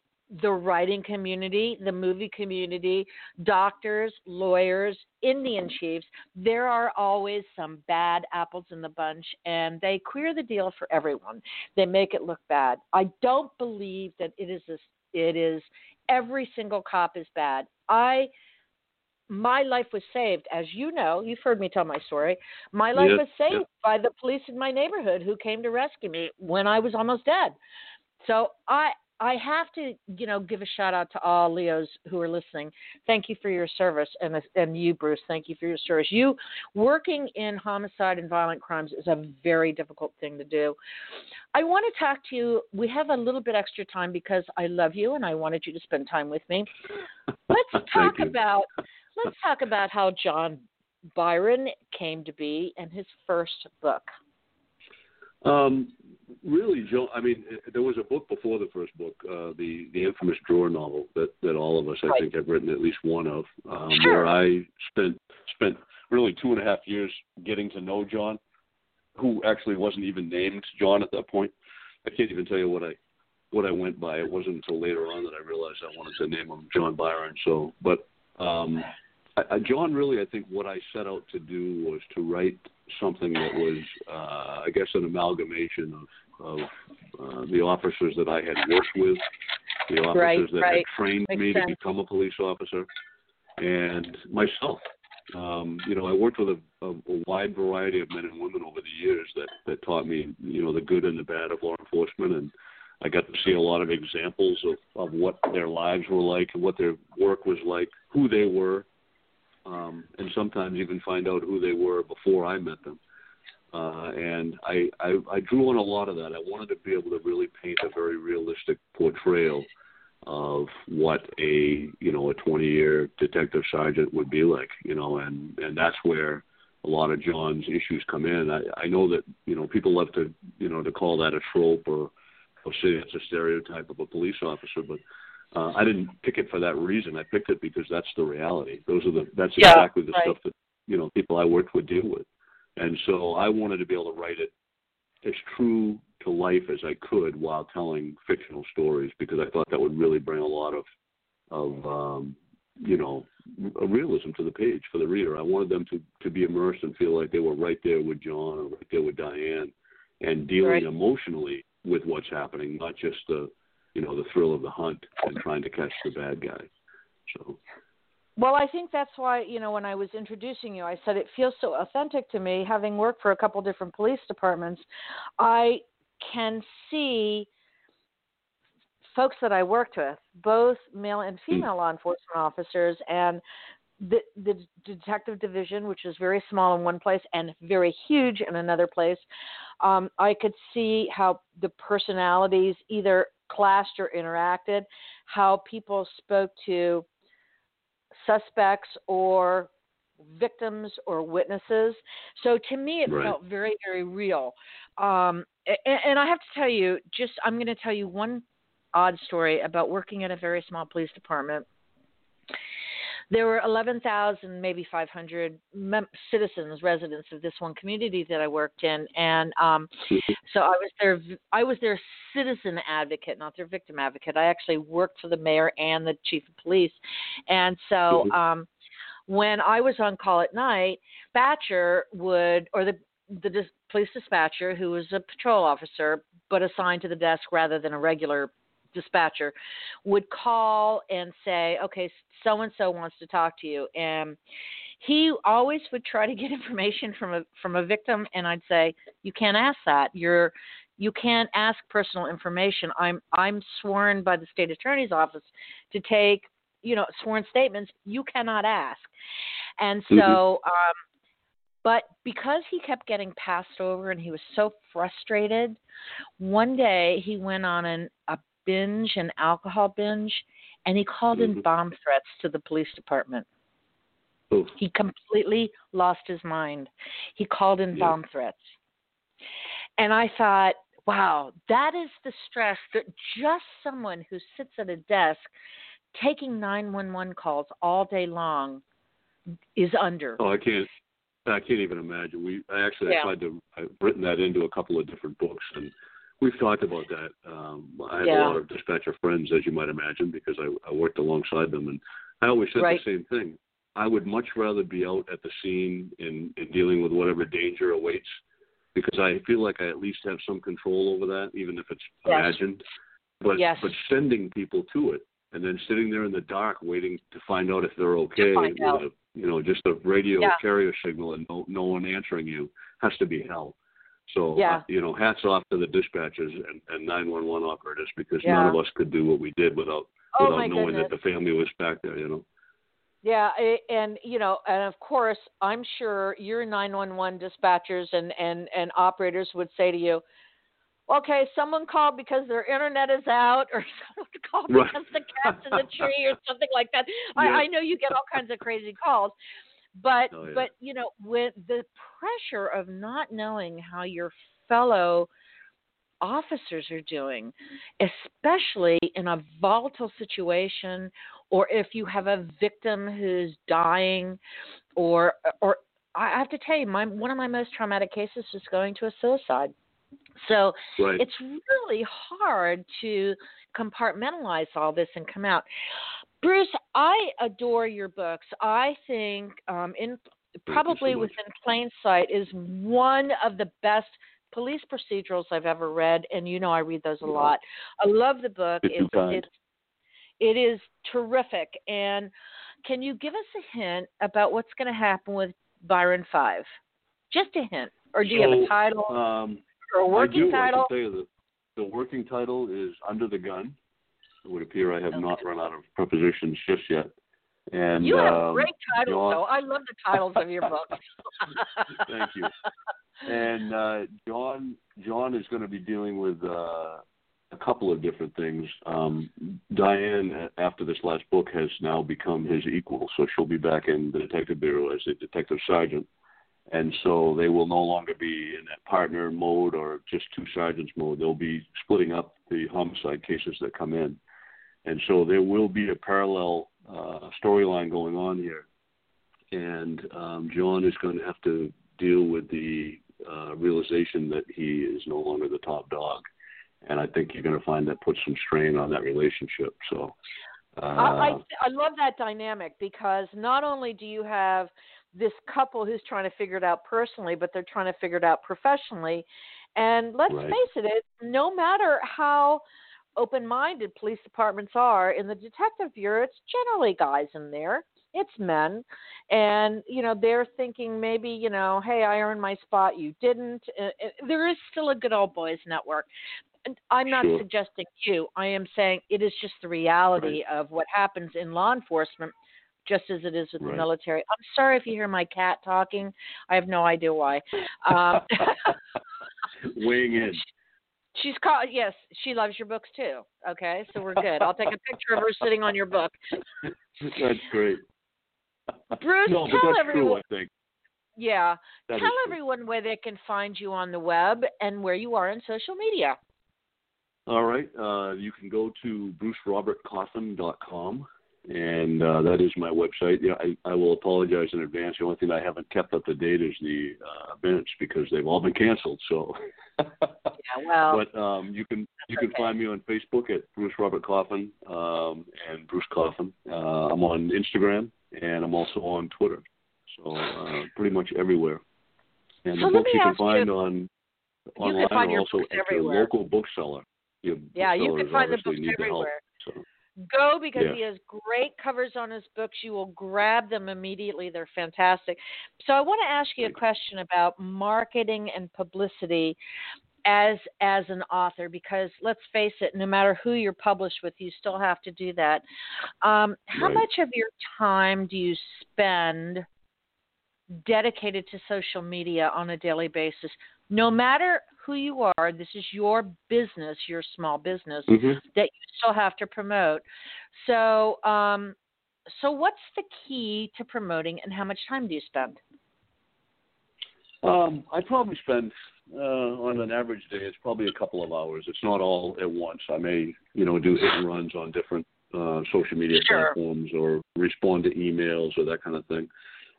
the writing community, the movie community, doctors, lawyers, Indian chiefs, there are always some bad apples in the bunch, and they queer the deal for everyone. They make it look bad. I don't believe that it is a it is every single cop is bad. I my life was saved, as you know. You've heard me tell my story. My life yep, was saved yep. by the police in my neighborhood who came to rescue me when I was almost dead. So I I have to, you know, give a shout out to all LEOs who are listening. Thank you for your service, and and you, Bruce. Thank you for your service. You working in homicide and violent crimes is a very difficult thing to do. I want to talk to you. We have a little bit extra time because I love you and I wanted you to spend time with me. Let's talk about let's talk about how John Byron came to be and his first book. Um, really, Joe. I mean, there was a book before the first book, uh, the the infamous drawer novel that that all of us, I right. think, have written at least one of, um, sure. where I spent spent really two and a half years getting to know John, who actually wasn't even named John at that point. I can't even tell you what I what I went by. It wasn't until later on that I realized I wanted to name him John Byron. So, but um, I, John, really, I think what I set out to do was to write something that was, uh, I guess, an amalgamation of, of uh, the officers that I had worked with, the officers right, that right. had trained Makes me sense. to become a police officer, and myself. Um, you know, I worked with a, a, a wide variety of men and women over the years that that taught me, you know, the good and the bad of law enforcement, and I got to see a lot of examples of of what their lives were like and what their work was like, who they were, um, and sometimes even find out who they were before I met them. Uh, and I, I, I drew on a lot of that. I wanted to be able to really paint a very realistic portrayal of what a you know a 20 year detective sergeant would be like, you know, and and that's where a lot of John's issues come in. I, I know that you know people love to you know to call that a trope or or say it's a stereotype of a police officer, but uh, I didn't pick it for that reason. I picked it because that's the reality. Those are the that's Yeah, exactly the right. stuff that you know people I worked with deal with, and so I wanted to be able to write it as true to life as I could while telling fictional stories because I thought that would really bring a lot of of um, you know a realism to the page for the reader. I wanted them to to be immersed and feel like they were right there with John or right there with Diane and dealing Right. emotionally with what's happening, not just the you know the thrill of the hunt and trying to catch the bad guy. So Well, I think that's why, you know, when I was introducing you, I said it feels so authentic to me. Having worked for a couple different police departments, I can see folks that I worked with, both male and hmm. female law enforcement officers, and the, the detective division, which is very small in one place and very huge in another place. Um, I could see how the personalities either clashed or interacted, how people spoke to suspects or victims or witnesses. So to me, it right. felt very, very real. Um, and, and I have to tell you, just I'm going to tell you one odd story about working at a very small police department there were 11,000, maybe 500 mem- citizens, residents of this one community that I worked in, and um, so I was their I was their citizen advocate, not their victim advocate. I actually worked for the mayor and the chief of police, and so. Mm-hmm. Um, when I was on call at night, Batcher would, or the the dis- police dispatcher, who was a patrol officer but assigned to the desk rather than a regular dispatcher would call and say, okay, so and so wants to talk to you. And he always would try to get information from a from a victim and I'd say, you can't ask that. You're you can't ask personal information. I'm I'm sworn by the state attorney's office to take, you know, sworn statements. You cannot ask. And so mm-hmm. um but because he kept getting passed over and he was so frustrated, one day he went on an, a binge, an alcohol binge, and he called mm-hmm. in bomb threats to the police department. Oof. He completely lost his mind. He called in yeah. bomb threats. And I thought, wow, that is the stress that just someone who sits at a desk taking 911 calls all day long is under. Oh, I can't. I can't even imagine. We I actually yeah. I tried to I've written that into a couple of different books and We've talked about that. Um, I have yeah. a lot of dispatcher friends, as you might imagine, because I, I worked alongside them, and I always said right. the same thing. I would much rather be out at the scene and, and dealing with whatever danger awaits, because I feel like I at least have some control over that, even if it's yes. imagined. But yes. but sending people to it and then sitting there in the dark waiting to find out if they're okay with a you know just a radio yeah. carrier signal and no no one answering you has to be hell. So, yeah. uh, you know, hats off to the dispatchers and, and 911 operators because yeah. none of us could do what we did without oh, without knowing goodness. that the family was back there. You know. Yeah, and you know, and of course, I'm sure your 911 dispatchers and and and operators would say to you, "Okay, someone called because their internet is out, or someone called right. because the cat's in the tree, or something like that." Yeah. I, I know you get all kinds of crazy calls, but oh, yeah. but you know with the pressure of not knowing how your fellow officers are doing especially in a volatile situation or if you have a victim who's dying or or I have to tell you my one of my most traumatic cases is going to a suicide so right. it's really hard to compartmentalize all this and come out Bruce, I adore your books. I think um, in probably so within plain sight is one of the best police procedurals I've ever read, and you know I read those a lot. I love the book. It's, it's it is terrific. And can you give us a hint about what's going to happen with Byron Five? Just a hint, or do so, you have a title um, or a working I do. title? I can tell you the, the working title is Under the Gun it would appear I have okay. not run out of prepositions just yet. And you have um, great titles, John... though. I love the titles of your books. Thank you. And uh, John, John is going to be dealing with uh, a couple of different things. Um, Diane, after this last book, has now become his equal, so she'll be back in the detective bureau as a detective sergeant. And so they will no longer be in that partner mode or just two sergeants mode. They'll be splitting up the homicide cases that come in and so there will be a parallel uh, storyline going on here. And um, John is going to have to deal with the uh, realization that he is no longer the top dog. And I think you're going to find that puts some strain on that relationship. So uh, I, I, I love that dynamic because not only do you have this couple who's trying to figure it out personally, but they're trying to figure it out professionally. And let's right. face it, it, no matter how open minded police departments are. In the detective bureau, it's generally guys in there. It's men. And, you know, they're thinking maybe, you know, hey, I earned my spot, you didn't. Uh, uh, there is still a good old boys network. And I'm not sure. suggesting you. I am saying it is just the reality right. of what happens in law enforcement just as it is with right. the military. I'm sorry if you hear my cat talking. I have no idea why. Um, Weighing in. She's called. Yes, she loves your books too. Okay, so we're good. I'll take a picture of her sitting on your book. That's great. Bruce, no, tell that's everyone. true. I think. Yeah, That tell is true. everyone where they can find you on the web and where you are on social media. All right. Uh, you can go to brucerobertcoffin.com, and uh, that is my website. Yeah, I, I will apologize in advance. The only thing I haven't kept up to date is the uh, events because they've all been canceled. So, Yeah, well, but um, you can you can okay. find me on Facebook at Bruce Robert Coffin um, and Bruce Coffin. Uh, I'm on Instagram and I'm also on Twitter. So uh, pretty much everywhere. And So the books you can ask you- find on can online find are also at everywhere. your local bookseller. Your yeah, you can find the books the help, everywhere. so. Go because Yeah. he has great covers on his books. You will grab them immediately. They're fantastic. So I want to ask you a question about marketing and publicity as as an author because let's face it, no matter who you're published with, you still have to do that. Um, how Right. much of your time do you spend dedicated to social media on a daily basis? No matter who you are, this is your business, your small business Mhm. that you still have to promote. So, um, so what's the key to promoting, and how much time do you spend? Um, I probably spend uh, on an average day. It's probably a couple of hours. It's not all at once. I may, you know, do hit and runs on different uh, social media Sure. platforms or respond to emails or that kind of thing.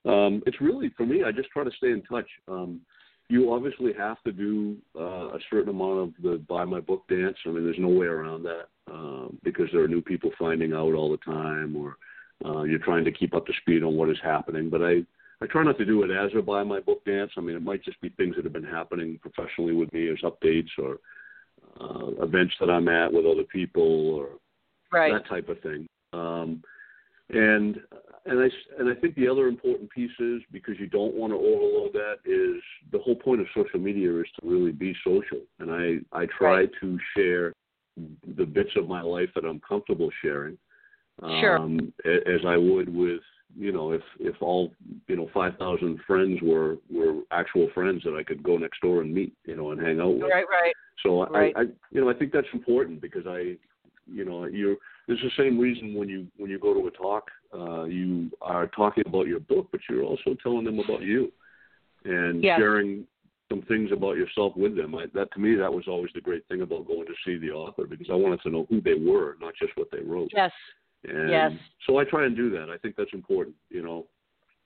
Um, it's really for me. I just try to stay in touch. Um, you obviously have to do uh, a certain amount of the buy my book dance. I mean, there's no way around that um, because there are new people finding out all the time, or uh, you're trying to keep up to speed on what is happening. But I I try not to do it as a buy my book dance. I mean, it might just be things that have been happening professionally with me as updates or uh, events that I'm at with other people or Right. that type of thing. Um, and and I and I think the other important piece is because you don't want to overload that is the whole point of social media is to really be social. And I I try Right. to share the bits of my life that I'm comfortable sharing. Sure. Um, as I would with you know if if all you know five thousand friends were were actual friends that I could go next door and meet you know and hang out with. Right. Right. So I, I, you know, I think that's important because I, you know, you're. It's the same reason when you when you go to a talk, uh, you are talking about your book, but you're also telling them about you, and Yes. sharing some things about yourself with them. I, that to me, that was always the great thing about going to see the author because I wanted to know who they were, not just what they wrote. Yes. And Yes. So I try and do that. I think that's important. You know,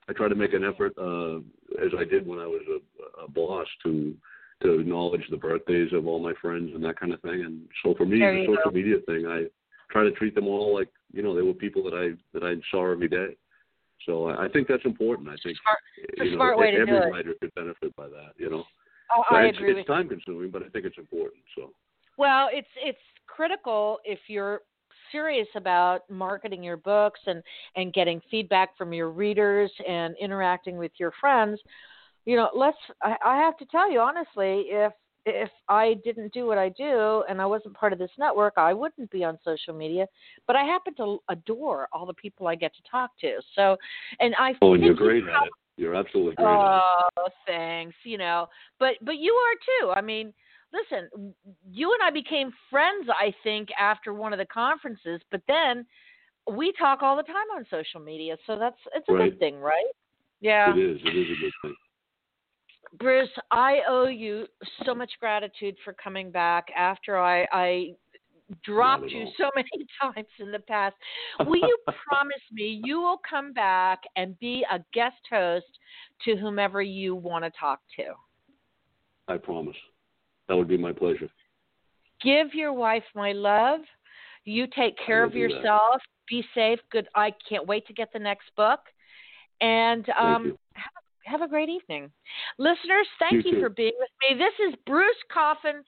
I try to make an effort, uh, as I did when I was a, a boss, to to acknowledge the birthdays of all my friends and that kind of thing. And so for me, the social go. media thing, I try to treat them all like you know they were people that I that I saw every day. So I, I think that's important. I think Smart- it's a you know smart way to every do it. writer could benefit by that. You know, Oh, So I it's, agree it's time consuming, but I think it's important. So Well, it's it's critical if you're serious about marketing your books and and getting feedback from your readers and interacting with your friends. You know, let's I, I have to tell you honestly, if if I didn't do what I do and I wasn't part of this network, I wouldn't be on social media. But I happen to adore all the people I get to talk to. So, and I oh, and you're you great at it. You're absolutely great at it. Oh, thanks. You know, but but you are too. I mean, listen, you and I became friends. I think after one of the conferences, but then we talk all the time on social media, so that's it's a Right. good thing, right? Yeah. It is. It is a good thing. Bruce, I owe you so much gratitude for coming back after I, I dropped you so many times in the past. Will you promise me you will come back and be a guest host to whomever you want to talk to? I promise. That would be my pleasure. Give your wife my love. You take care of do that. yourself. Be safe. Good. I can't wait to get the next book. And um, have, have a great evening. Listeners, thank You you, for being with me. This is Bruce Coffin.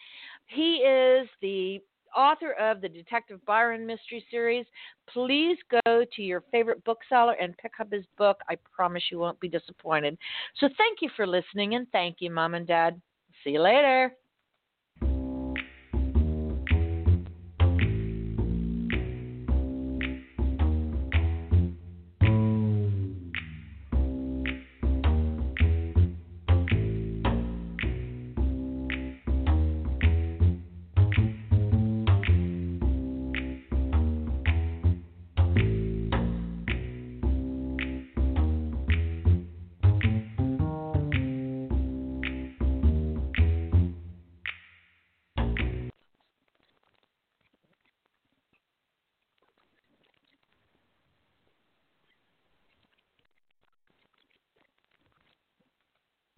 He is the author of the Detective Byron Mystery Series. Please go to your favorite bookseller and pick up his book. I promise you won't be disappointed. So thank you for listening and thank you, Mom and Dad. See you later.